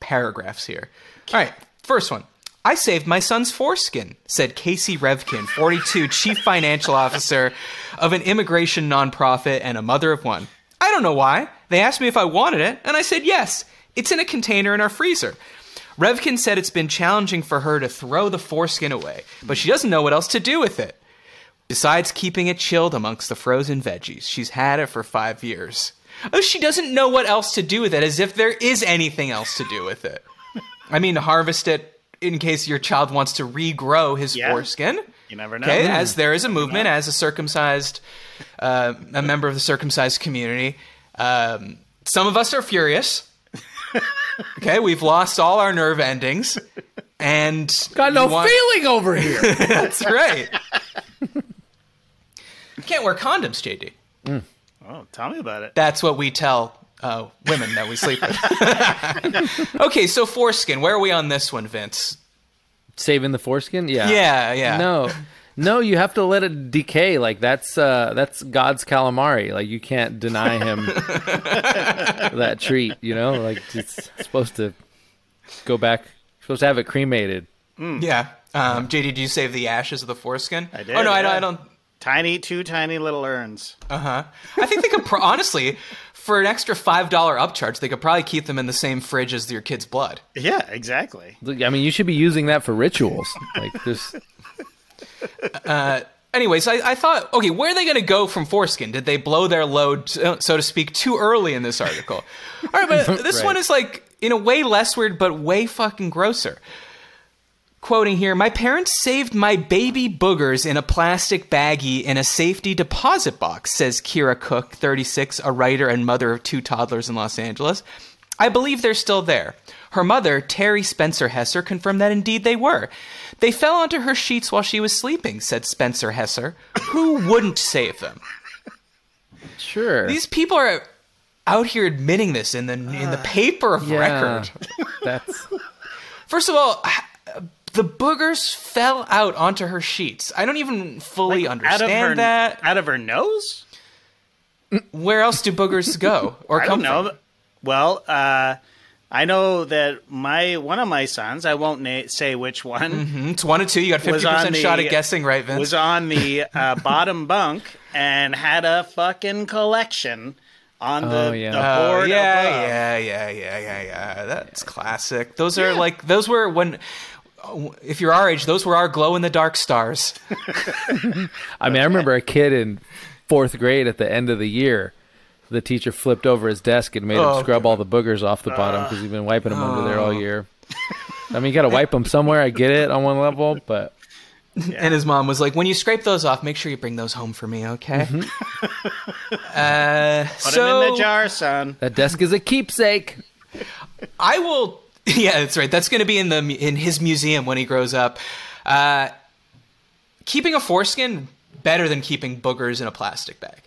paragraphs here. All right, first one. I saved my son's foreskin, said Casey Revkin, 42, chief financial officer of an immigration nonprofit and a mother of one. I don't know why. They asked me if I wanted it, and I said yes. It's in a container in our freezer. Revkin said it's been challenging for her to throw the foreskin away, but she doesn't know what else to do with it. Besides keeping it chilled amongst the frozen veggies, she's had it for five years. Oh, she doesn't know what else to do with it, as if there is anything else to do with it. I mean, harvest it in case your child wants to regrow his Yeah. foreskin. You never know. Okay, as there is a movement, as a circumcised, uh, a member of the circumcised community. Um, some of us are furious. Okay, we've lost all our nerve endings, and Got no want- feeling over here. That's right. Can't wear condoms, JD. Oh, tell me about it. That's what we tell uh, women that we sleep with. okay, so foreskin. Where are we on this one, Vince? Saving the foreskin? Yeah. Yeah, yeah. No. No, you have to let it decay. Like that's uh that's God's calamari. Like you can't deny him that treat, you know? Like it's supposed to go back supposed to have it cremated. Yeah. Um, JD, did you save the ashes of the foreskin? I did, Oh no, I don't. I don't. Tiny, two tiny little urns. Uh huh. I think they could pro- honestly, for an extra five dollar upcharge, they could probably keep them in the same fridge as your kid's blood. Yeah, exactly. I mean, you should be using that for rituals. Like there's uh, Anyways, I, I thought, okay, where are they going to go from foreskin? Did they blow their load, so so to speak, too early in this article? All right, but this Right. one is like, in a way less weird, but way fucking grosser. Quoting here, my parents saved my baby boogers in a plastic baggie in a safety deposit box, says Kira Cook, 36, a writer and mother of two toddlers in Los Angeles. I believe they're still there. Her mother, Terry Spencer Hesser, confirmed that indeed they were. They fell onto her sheets while she was sleeping, said Spencer Hesser. Who wouldn't save them? sure. These people are out here admitting this in the in the uh, paper of yeah. record. That's First of all, the boogers fell out onto her sheets. I don't even fully out of understand her that. out of her nose. Where else do boogers go or I come don't know. from? Well, uh, I know that my one of my sons, I won't na- say which one, Mm, It's one and two. You got fifty on percent the- shot at guessing right, Vince. was on the uh, bottom bunk and had a fucking collection on the, Oh, yeah. the Oh, board yeah, above. yeah, yeah, yeah, yeah, yeah. That's classic. Those are like those were when. Uh, if you're our age, those were our glow in the dark stars. I mean, I remember a kid in fourth grade at the end of the year. The teacher flipped over his desk and made Oh, him scrub all the boogers off the bottom uh, because he'd been wiping them under there all oh. year. I mean, you got to wipe them somewhere. I get it on one level, but And his mom was like, "When you scrape those off, make sure you bring those home for me, okay?" Mm-hmm. uh, Put so him in the jar, son. that desk is a keepsake. I will. Yeah, that's right. That's going to be in the in his museum when he grows up. Uh, keeping a foreskin better than keeping boogers in a plastic bag.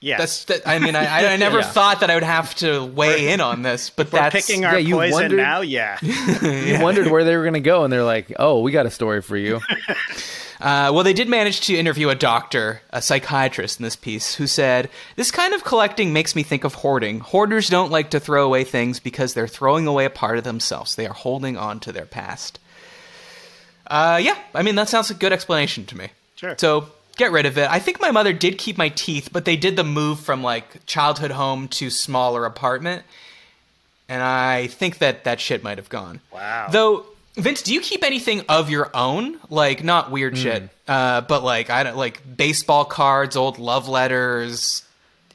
Yes. That's. That, I mean, I, I never Yeah. thought that I would have to weigh in on this, but We're that's picking our yeah, you poison wondered- now. Yeah. You wondered where they were going to go, and they're like, "Oh, we got a story for you." Uh, well, they did manage to interview a doctor, a psychiatrist in this piece, who said, This kind of collecting makes me think of hoarding. Hoarders don't like to throw away things because they're throwing away a part of themselves. They are holding on to their past. Uh, yeah, I mean, that sounds a good explanation to me. Sure. So get rid of it. I think my mother did keep my teeth, but they did the move from like childhood home to smaller apartment. And I think that that shit might have gone. Wow. Though, Vince, do you keep anything of your own? Like, not weird Hmm. shit, uh, but like, I don't like baseball cards, old love letters,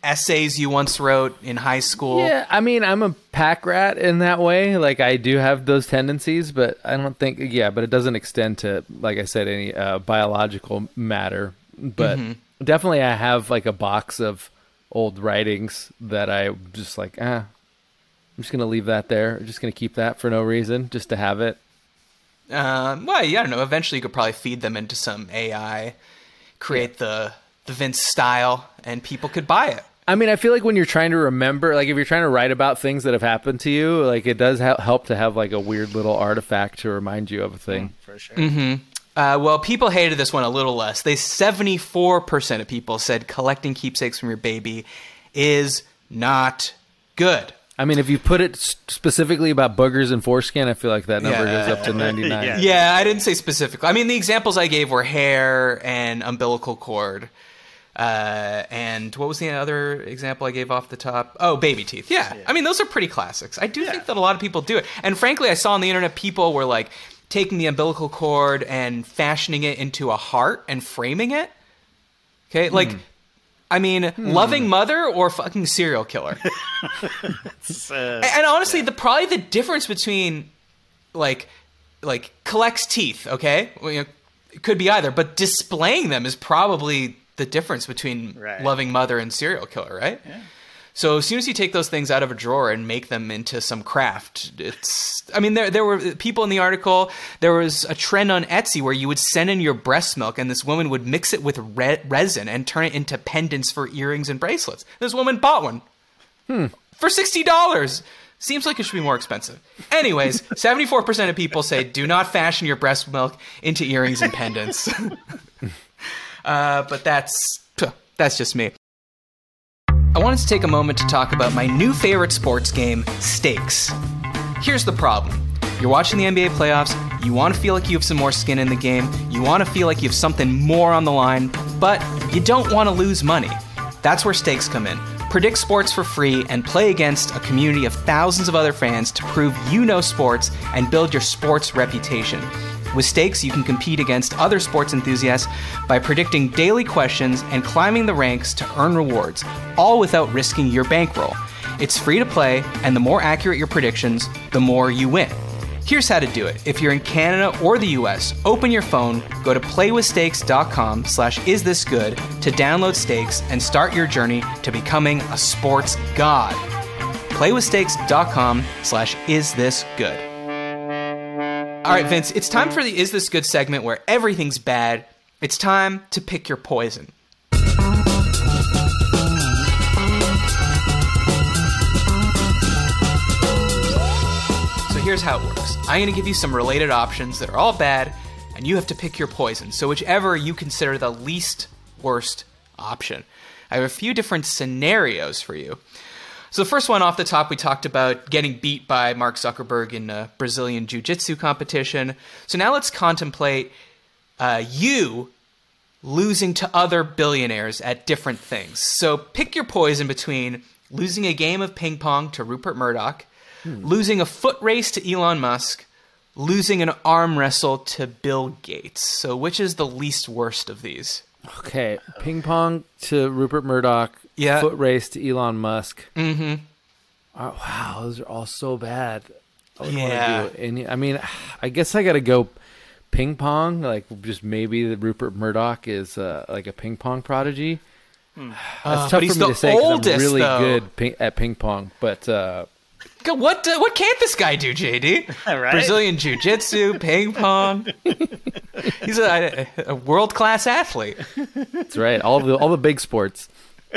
essays you once wrote in high school. Yeah, I mean, I'm a pack rat in that way. Like, I do have those tendencies, but I don't think, yeah, but it doesn't extend to, like I said, any uh, biological matter. But definitely, I have like a box of old writings that I just like, ah, I'm just gonna leave that there. I'm just gonna keep that for no reason, just to have it. Um, well, yeah, I don't know. Eventually, you could probably feed them into some AI, create the the Vince style, and people could buy it. I mean, I feel like when you're trying to remember, like if you're trying to write about things that have happened to you, like it does hel- help to have like a weird little artifact to remind you of a thing. For sure. Uh, well, people hated this one a little less. They 74% of people said collecting keepsakes from your baby is not good. I mean, if you put it specifically about boogers and foreskin, I feel like that number Yeah. goes up to 99. Yeah. Yeah, I didn't say specifically. I mean, the examples I gave were hair and umbilical cord. Uh, and what was the other example I gave off the top? Oh, baby teeth. Yeah. I mean, those are pretty classics. I do think that a lot of people do it. And frankly, I saw on the internet people were like taking the umbilical cord and fashioning it into a heart and framing it. Okay, like, I mean, loving mother or fucking serial killer. Uh, And honestly, the probably the difference between like like collects teeth, okay? Well, you know, it could be either, but displaying them is probably the difference between Right. loving mother and serial killer, right? So as soon as you take those things out of a drawer and make them into some craft, it's. I mean, there there were people in the article. There was a trend on Etsy where you would send in your breast milk, and this woman would mix it with re- resin and turn it into pendants for earrings and bracelets. This woman bought one for sixty dollars. Seems like it should be more expensive. Anyways, seventy-four percent of people say do not fashion your breast milk into earrings and pendants. uh, but that's that's just me. I wanted to take a moment to talk about my new favorite sports game, Stakes. Here's the problem. You're watching the NBA playoffs, you want to feel like you have some more skin in the game, you want to feel like you have something more on the line, but you don't want to lose money. That's where stakes come in. Predict sports for free and play against a community of thousands of other fans to prove you know sports and build your sports reputation. With stakes, you can compete against other sports enthusiasts by predicting daily questions and climbing the ranks to earn rewards, all without risking your bankroll. It's free to play, and the more accurate your predictions, the more you win. Here's how to do it. If you're in Canada or the US, open your phone, go to playwithstakes.com slash is this good to download stakes and start your journey to becoming a sports god. playwithstakes.com slash is this good. All right, Vince, it's time for the Is This Good segment where everything's bad. It's time to pick your poison. So here's how it works I'm going to give you some related options that are all bad, and you have to pick your poison. So, whichever you consider the least worst option. I have a few different scenarios for you. So the first one off the top, we talked about getting beat by Mark Zuckerberg in a Brazilian Jiu-Jitsu competition. So now let's contemplate uh, you losing to other billionaires at different things. So pick your poison between losing a game of ping pong to Rupert Murdoch, losing a foot race to Elon Musk, losing an arm wrestle to Bill Gates. So which is the least worst of these? Okay, ping pong to Rupert Murdoch. Yeah. Foot race to Elon Musk. Mm-hmm. wow, those are all so bad. I Yeah. do any. I mean, I guess I got to go ping pong. Like, just maybe that Rupert Murdoch is uh, like a ping pong prodigy. That's Uh, tough but he's for me the to say 'cause oldest, I'm really though. good ping- at ping pong. But uh, What uh, what can't this guy do, JD? Right? Brazilian jiu-jitsu, ping pong. He's a, a world class athlete. that's right. All the all the big sports.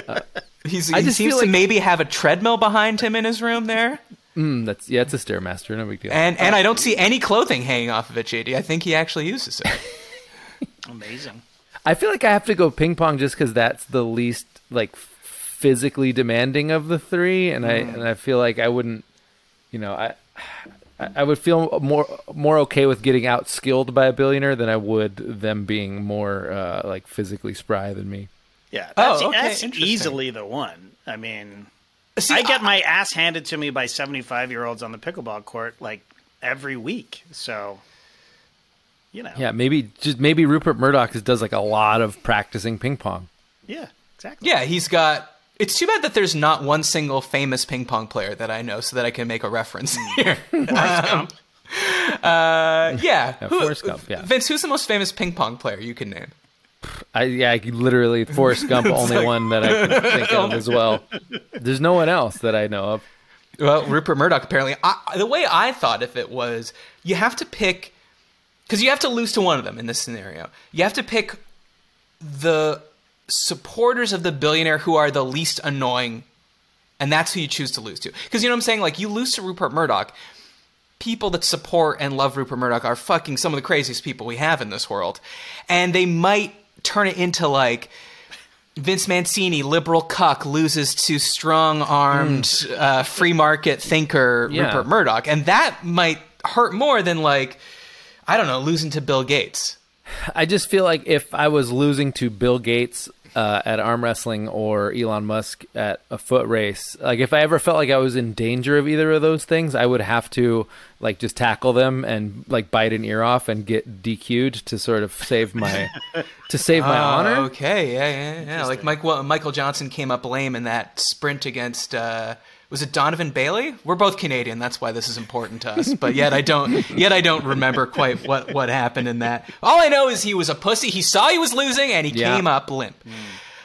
He's, I he seems feel to maybe have a treadmill behind him in his room there, Mm, that's yeah, it's a stairmaster. No big deal. and and I don't see any clothing hanging off of it, JD. I think he actually uses it. Amazing. I feel like I have to go ping pong just because that's the least like physically demanding of the three, and I Mm. and I feel like I wouldn't, you know, I I I would feel more more okay with getting out skilled by a billionaire than I would them being more uh, like physically spry than me. Yeah, Oh, that's, okay, that's easily the one. I mean, See, I get my ass handed to me by 75 year olds on the pickleball court like every week. So, you know. Yeah, maybe just maybe Rupert Murdoch does like a lot of practicing ping pong. Yeah, exactly. yeah, he's got. It's too bad that there's not one single famous ping pong player that I know, so that I can make a reference here. Um, uh, yeah, Who- Forrest Gump, yeah. Vince, who's the most famous ping pong player you can name? I yeah, I literally Forrest Gump, only like- one that I can think of as well. There's no one else that I know of. Well, Rupert Murdoch apparently. I, the way I thought of it was you have to pick because you have to lose to one of them in this scenario. You have to pick the supporters of the billionaire who are the least annoying, and that's who you choose to lose to. Because you know what I'm saying? Like you lose to Rupert Murdoch. People that support and love Rupert Murdoch are fucking some of the craziest people we have in this world, and they might turn it into like. Vince Mancini, liberal cuck, loses to strong-armed, uh, free market thinker Yeah. Rupert Murdoch, and that might hurt more than like, I don't know, losing to Bill Gates. I just feel like if I was losing to Bill Gates uh, at arm wrestling or Elon Musk at a foot race, like if I ever felt like I was in danger of either of those things, I would have to like just tackle them and like bite an ear off and get DQ'd to sort of save my to save my Oh, honor. Okay, yeah, yeah, yeah. Like Mike, well, Michael Johnson came up lame in that sprint against. Uh, was it Donovan Bailey? We're both Canadian. That's why this is important to us. But yet I don't. Yet I don't remember quite what what happened in that. All I know is he was a pussy. He saw he was losing and he Yeah. came up limp.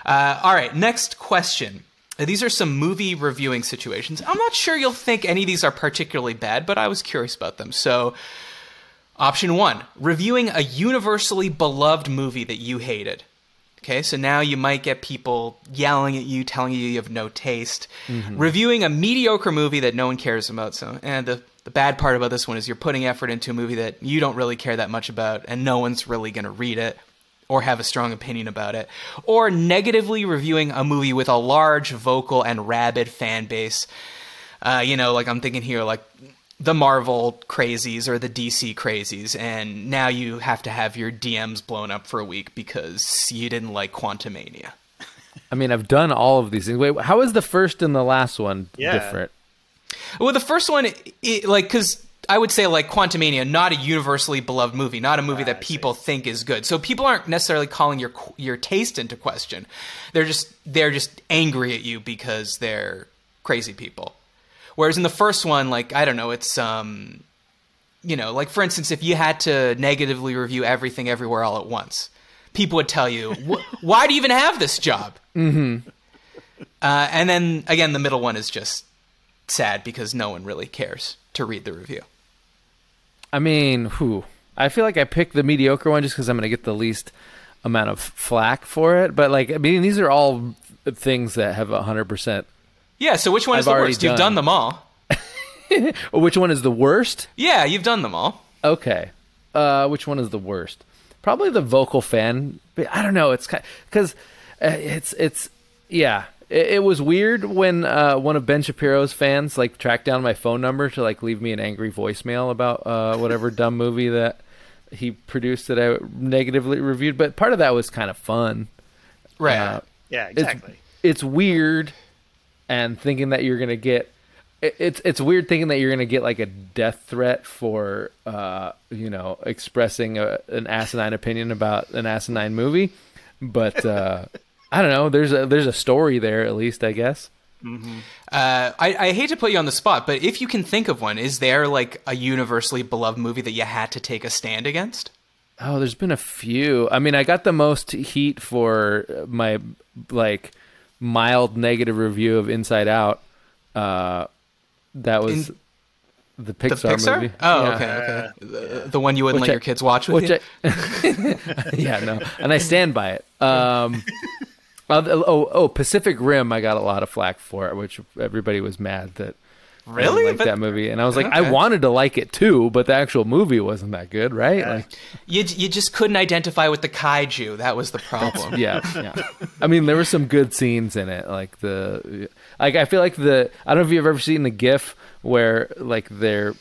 Uh, all right, next question. these are some movie reviewing situations. I'm not sure you'll think any of these are particularly bad, but I was curious about them. So, option one reviewing a universally beloved movie that you hated. Okay, so now you might get people yelling at you, telling you you have no taste. Reviewing a mediocre movie that no one cares about. So, and the, the bad part about this one is you're putting effort into a movie that you don't really care that much about, and no one's really going to read it or have a strong opinion about it. Or negatively reviewing a movie with a large vocal and rabid fan base. Uh, you know, like I'm thinking here, like the Marvel crazies or the DC crazies, and now you have to have your DMs blown up for a week because you didn't like Quantumania. I mean, I've done all of these things. Wait, how is the first and the last one Yeah. different? Well, the first one, it, like, because I would say, like, Quantumania, not a universally beloved movie, not a movie ah, that people think is good. So people aren't necessarily calling your your taste into question. They're just they're just angry at you because they're crazy people. Whereas in the first one, like, I don't know, it's um, you know, like for instance, if you had to negatively review everything everywhere all at once, people would tell you, "Why do you even have this job?" Mm-hmm. Uh, and then again, the middle one is just sad because no one really cares to read the review. I mean, who? I feel like I picked the mediocre one just because I'm going to get the least amount of flack for it. But like, I mean, these are all things that have hundred percent. Yeah. So which one is I've the already worst? You've done. done them all. Which one is the worst? Yeah, you've done them all. Okay. Uh, which one is the worst? Probably the vocal fan. But I don't know. It's kind because uh, it's it's yeah. It, it was weird when uh, one of Ben Shapiro's fans like tracked down my phone number to like leave me an angry voicemail about uh, whatever dumb movie that he produced that I negatively reviewed. But part of that was kind of fun. Right. Uh, Yeah, it's- exactly. It's, weird, and thinking that you're gonna get. It's it's weird thinking that you're gonna get like a death threat for uh you know expressing a, an asinine opinion about an asinine movie, but uh, I don't know. There's a there's a story there at least I guess. Uh, I, I hate to put you on the spot, but if you can think of one, is there like a universally beloved movie that you had to take a stand against? Oh, there's been a few. I mean, I got the most heat for my like mild negative review of Inside Out. Uh, that was In- the The Pixar, Pixar? movie. Oh, Yeah. okay, okay. The, the one you wouldn't Which let I- your kids watch with you? I, yeah, no, and I stand by it. Um, oh, oh, Pacific Rim, I got a lot of flack for it, which everybody was mad that I didn't Really? like that movie, and I was like, I wanted to like it too, but the actual movie wasn't that good, right? Like, You, you just couldn't identify with the kaiju. That was the problem. yeah, yeah. I mean, there were some good scenes in it, like the, like I feel like the. I don't know if you've ever seen the GIF where like they're,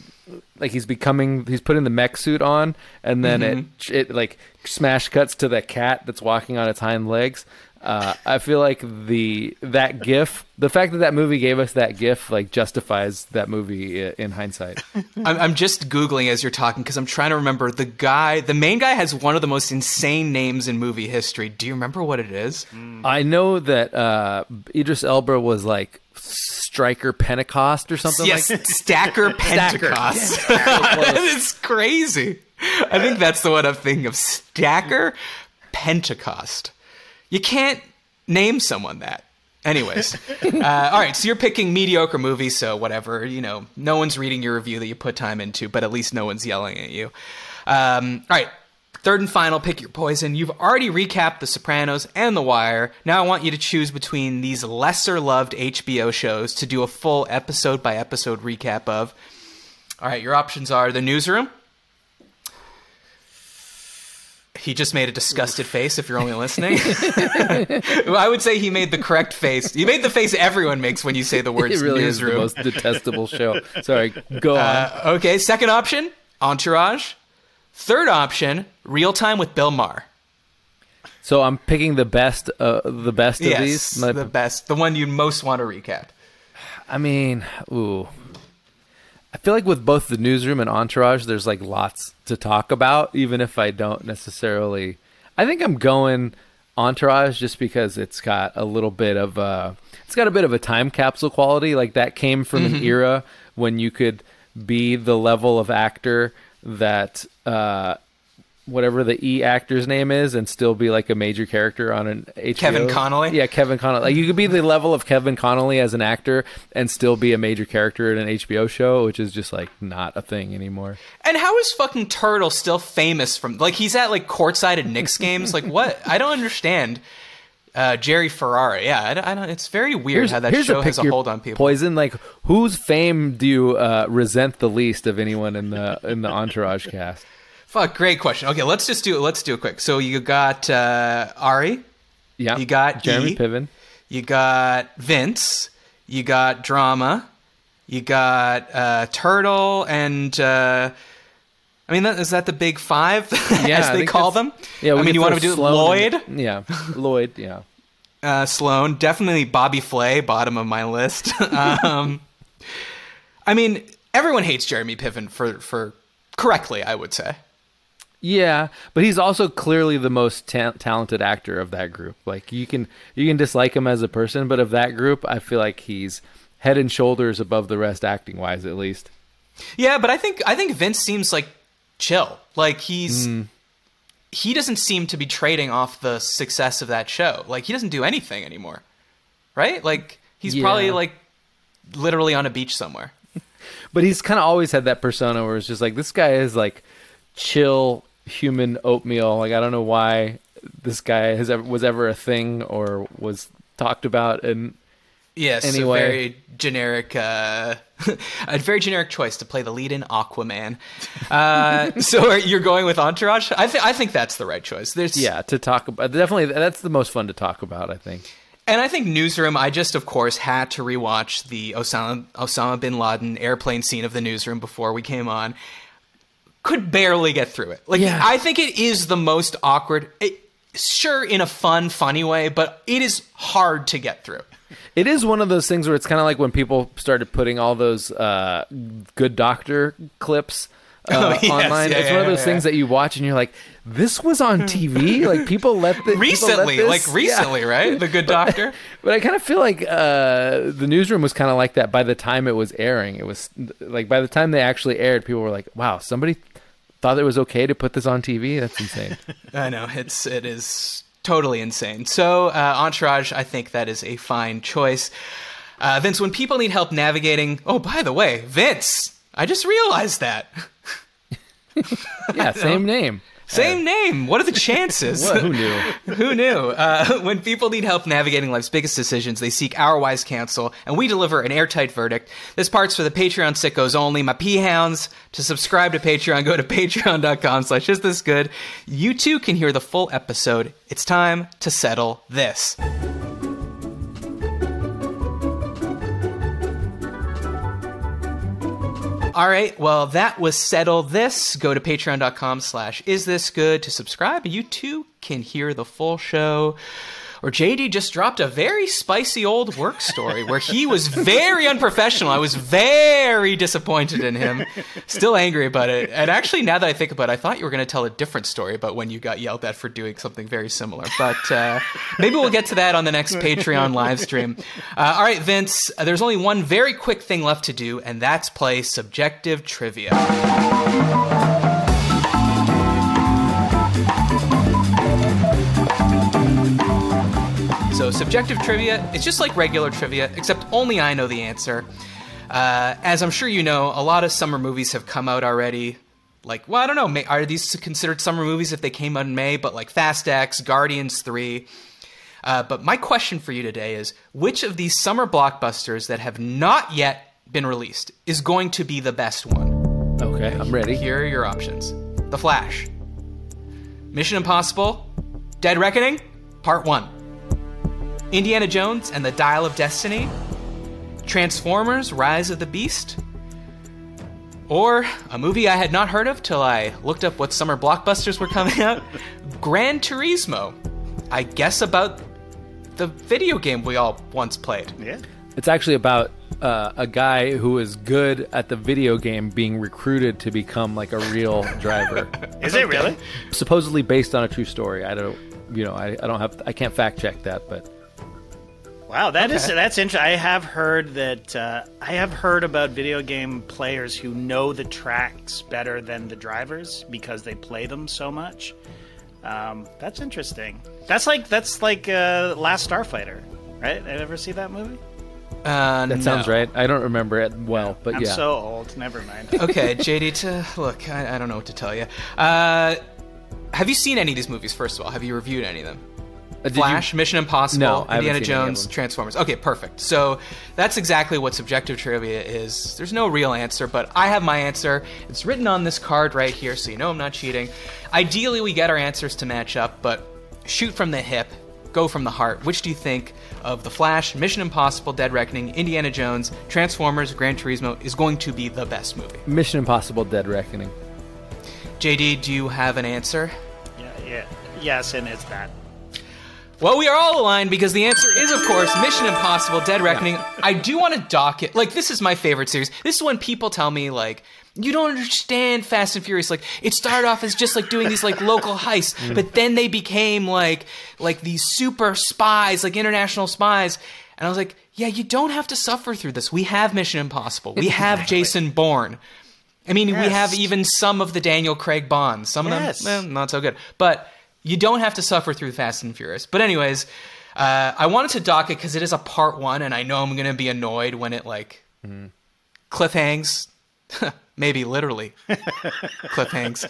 like he's becoming, he's putting the mech suit on, and then it, mm-hmm. it like smash cuts to the cat that's walking on its hind legs. Uh, I feel like the that GIF, the fact that that movie gave us that GIF, like justifies that movie in hindsight. I'm, I'm just googling as you're talking because I'm trying to remember the guy. The main guy has one of the most insane names in movie history. Do you remember what it is? I know that uh, Idris Elba was like Striker Pentecost or something yes, like Stacker Pentecost. it's crazy. I think that's the one I'm thinking of. Stacker Pentecost. You can't name someone that. Anyways, uh, all right. So you're picking mediocre movies, so whatever. You know, no one's reading your review that you put time into, but at least no one's yelling at you. Um, all right. Third and final, pick your poison. You've already recapped The Sopranos and The Wire. Now I want you to choose between these lesser loved HBO shows to do a full episode by episode recap of. All right, your options are The Newsroom. He just made a disgusted face if you're only listening. I would say he made the correct face. He made the face everyone makes when you say the words It really is newsroom. the most detestable show. Sorry, go on. Uh, okay, second option, Entourage. Third option, Real Time with Bill Maher. so I'm picking the best, uh, the best of these. My- the best, the one you most want to recap. I mean, ooh. I feel like with both the newsroom and Entourage, there's like lots to talk about, even if I don't necessarily. I think I'm going Entourage just because it's got a little bit of uh it's got a bit of a time capsule quality. Like that came from an era when you could be the level of actor that uh whatever the E actor's name is and still be like a major character on an HBO. Show. Kevin Connolly? Yeah, Kevin Connolly. Like you could be the level of Kevin Connolly as an actor and still be a major character in an HBO show, which is just like not a thing anymore. And how is fucking Turtle still famous from like he's at like courtside at Knicks games? Like what? I don't understand. Uh, Jerry Ferrara. yeah, I don't, I don't. It's very weird how that show has a hold on people. Poison, like whose fame do you uh, resent the least of anyone in the in the Entourage cast? Fuck, great question. Okay, let's just do it. Let's do it quick. So you got uh, Ari, Yeah, You got Jeremy E. Piven. you got Vince, you got Drama, you got uh, Turtle, and uh, I mean, that, is that the big five Yeah, as they call them? Yeah, I mean, you want to do Lloyd, in- Yeah, Lloyd. Yeah. uh, Sloan, definitely Bobby Flay, bottom of my list. um, I mean, everyone hates Jeremy Piven for for correctly, I would say. Yeah, but he's also clearly the most ta- talented actor of that group. Like you can you can dislike him as a person, but of that group, I feel like he's head and shoulders above the rest, acting wise, at least. Yeah, but I think I think Vince seems like chill. Like he's hmm. he doesn't seem to be trading off the success of that show. Like he doesn't do anything anymore. Right? Like he's Yeah. probably like literally on a beach somewhere. But he's kind of always had that persona where it's just like this guy is like chill human oatmeal. Like I don't know why this guy has ever was ever a thing or was talked about and Yes, Anyway. a very generic, uh, a very generic choice to play the lead in Aquaman. Uh, so are- you're going with Entourage? I, th- I think that's the right choice. There's, yeah, to talk about definitely that's the most fun to talk about, I think. And I think Newsroom, I just, of course, had to rewatch the Osama, Osama bin Laden airplane scene of the Newsroom before we came on. Could barely get through it. Like, Yeah. I think it is the most awkward. It, sure, in a fun, funny way, but it is hard to get through. It is one of those things where it's kind of like when people started putting all those uh, good doctor clips uh, Oh, yes, online. yeah, it's yeah, one of those yeah, things that you watch and you're like, "This was on TV." like people let the let Recently, this- like recently, right? The Good Doctor. But I kind of feel like uh, the newsroom was kind of like that by the time it was airing. It was like by the time they actually aired, people were like, "Wow, somebody thought it was okay to put this on TV." That's insane. I know it's it is totally insane. So uh, Entourage, I think that is a fine choice. Uh, Vince, when people need help navigating, oh by the way, Vince, I just realized that yeah, same name. Same name. What are the chances? Who knew? Who knew? Uh, when people need help navigating life's biggest decisions, they seek Our Wise Counsel, and we deliver an airtight verdict. This part's for the Patreon sickos only, my pea hounds. To subscribe to Patreon, go to patreon.com slash is this good. You too can hear the full episode. It's time to settle this. All right, well, that was settle this. Go to patreon.com slash is this good to subscribe. You too can hear the full show. Or JD just dropped a very spicy old work story where he was very unprofessional. I was very disappointed in him. Still angry about it. And actually, now that I think about it, I thought you were going to tell a different story about when you got yelled at for doing something very similar. But uh, maybe we'll get to that on the next Patreon live stream. Uh, all right, Vince, there's only one very quick thing left to do, and that's play subjective trivia. So, subjective trivia, it's just like regular trivia, except only I know the answer. Uh, as I'm sure you know, a lot of summer movies have come out already. Like, well, I don't know, may, are these considered summer movies if they came out in May? But like Fast X, Guardians 3. Uh, but my question for you today is which of these summer blockbusters that have not yet been released is going to be the best one? Okay, I'm ready. Here are your options The Flash, Mission Impossible, Dead Reckoning, Part 1, Indiana Jones and the Dial of Destiny, Transformers Rise of the Beast, or a movie I had not heard of till I looked up what summer blockbusters were coming out Gran Turismo. I guess about the video game we all once played. Yeah. It's actually about uh, a guy who is good at the video game being recruited to become like a real driver. Is it really? Supposedly based on a true story. I don't, you know, I, I don't have, I can't fact check that, but Wow, that is Okay. that's interesting. I have heard that uh, I have heard about video game players who know the tracks better than the drivers because they play them so much. Um, that's interesting. That's like that's like uh, Last Starfighter, right? Did ever see that movie? Uh, That sounds right. I don't remember it well, but I'm yeah. so old. Never mind. okay, JD. To look, I, I don't know what to tell you. Uh, have you seen any of these movies? First of all, have you reviewed any of them? Uh, did you- Flash, Mission Impossible, No, Indiana seen any of Jones. Transformers. Okay, perfect. So that's exactly what subjective trivia is. There's no real answer, but I have my answer. It's written on this card right here, so you know I'm not cheating. Ideally, we get our answers to match up, but shoot from the hip, go from the heart. Which do you think of The Flash, Mission Impossible, Dead Reckoning, Indiana Jones, Transformers, Gran Turismo is going to be the best movie? Mission Impossible: Dead Reckoning. JD, do you have an answer? yeah, yeah, yes, and it's that. Well, we are all aligned because the answer is, of course, Mission Impossible: Dead Reckoning. I do want to dock it. Like, this is my favorite series. This is when people tell me, like, you don't understand Fast and Furious. Like, it started off as just like doing these like local heists, but then they became like like these super spies, like international spies. And I was like, yeah, you don't have to suffer through this. We have Mission Impossible. We have Jason Bourne. I mean, we have even some of the Daniel Craig Bonds. Some Yes. of them, eh, not so good. But you don't have to suffer through Fast and Furious. But anyways, uh, I wanted to dock it because it is a part one, and I know I'm going to be annoyed when it like cliffhangs. Maybe literally cliffhangs.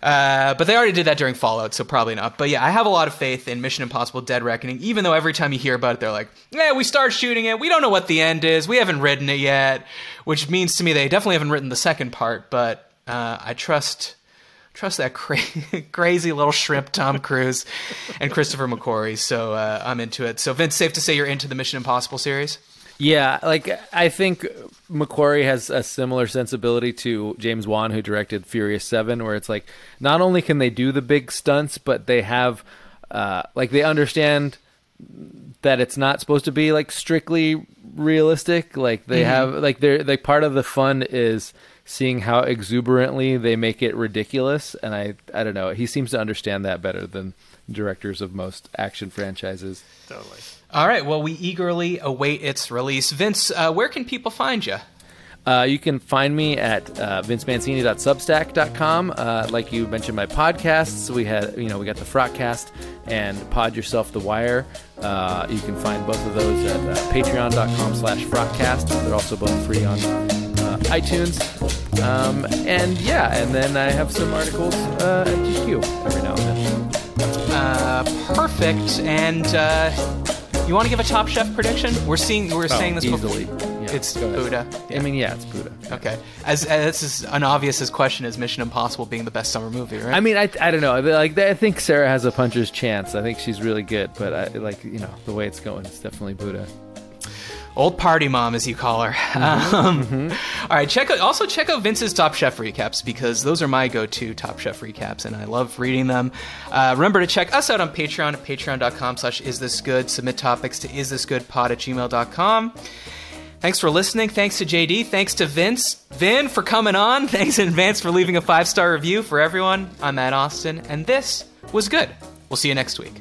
Uh, but they already did that during Fallout, so probably not. But yeah, I have a lot of faith in Mission Impossible: Dead Reckoning. Even though every time you hear about it, they're like, "Yeah, we start shooting it. We don't know what the end is. We haven't written it yet," which means to me they definitely haven't written the second part. But uh, I trust trust that cra- crazy little shrimp Tom Cruise and Christopher McQuarrie. So uh, I'm into it. So Vince, safe to say you're into the Mission Impossible series. Yeah, like I think McQuarrie has a similar sensibility to James Wan, who directed Furious Seven, where it's like not only can they do the big stunts, but they have uh, like they understand that it's not supposed to be like strictly realistic. Like they have like they're like part of the fun is seeing how exuberantly they make it ridiculous, and I I don't know. He seems to understand that better than directors of most action franchises. Totally. All right. Well, we eagerly await its release. Vince, uh, where can people find you? Uh, you can find me at uh, vincemancini.substack.com. Uh, like you mentioned, my podcasts. We had, you know, we got the Frotcast and Pod Yourself the Wire. Uh, you can find both of those at uh, patreon.com slash Frotcast. They're also both free on uh, iTunes. Um, and yeah, and then I have some articles uh, at GQ every now and then. Uh, perfect. And uh, you want to give a Top Chef prediction? We're seeing. We're saying this Oh, easily. before. Yeah, It's. Buddha. I mean, yeah, it's Buddha. Okay. As, as this is an obvious as question as Mission Impossible being the best summer movie, right? I mean, I, I don't know. Like I think Sarah has a puncher's chance. I think she's really good, but I like you know the way it's going. It's definitely Buddha. Old party mom, as you call her. Um, All right, check out, also check out Vince's Top Chef recaps because those are my go-to Top Chef recaps, and I love reading them. Uh, remember to check us out on Patreon at patreon.com slash is this good. Submit topics to is this good pod at gmail.com. Thanks for listening. Thanks to JD. Thanks to Vince. Vin for coming on. Thanks in advance for leaving a five-star review for everyone. I'm Matt Osten, and this was good. We'll see you next week.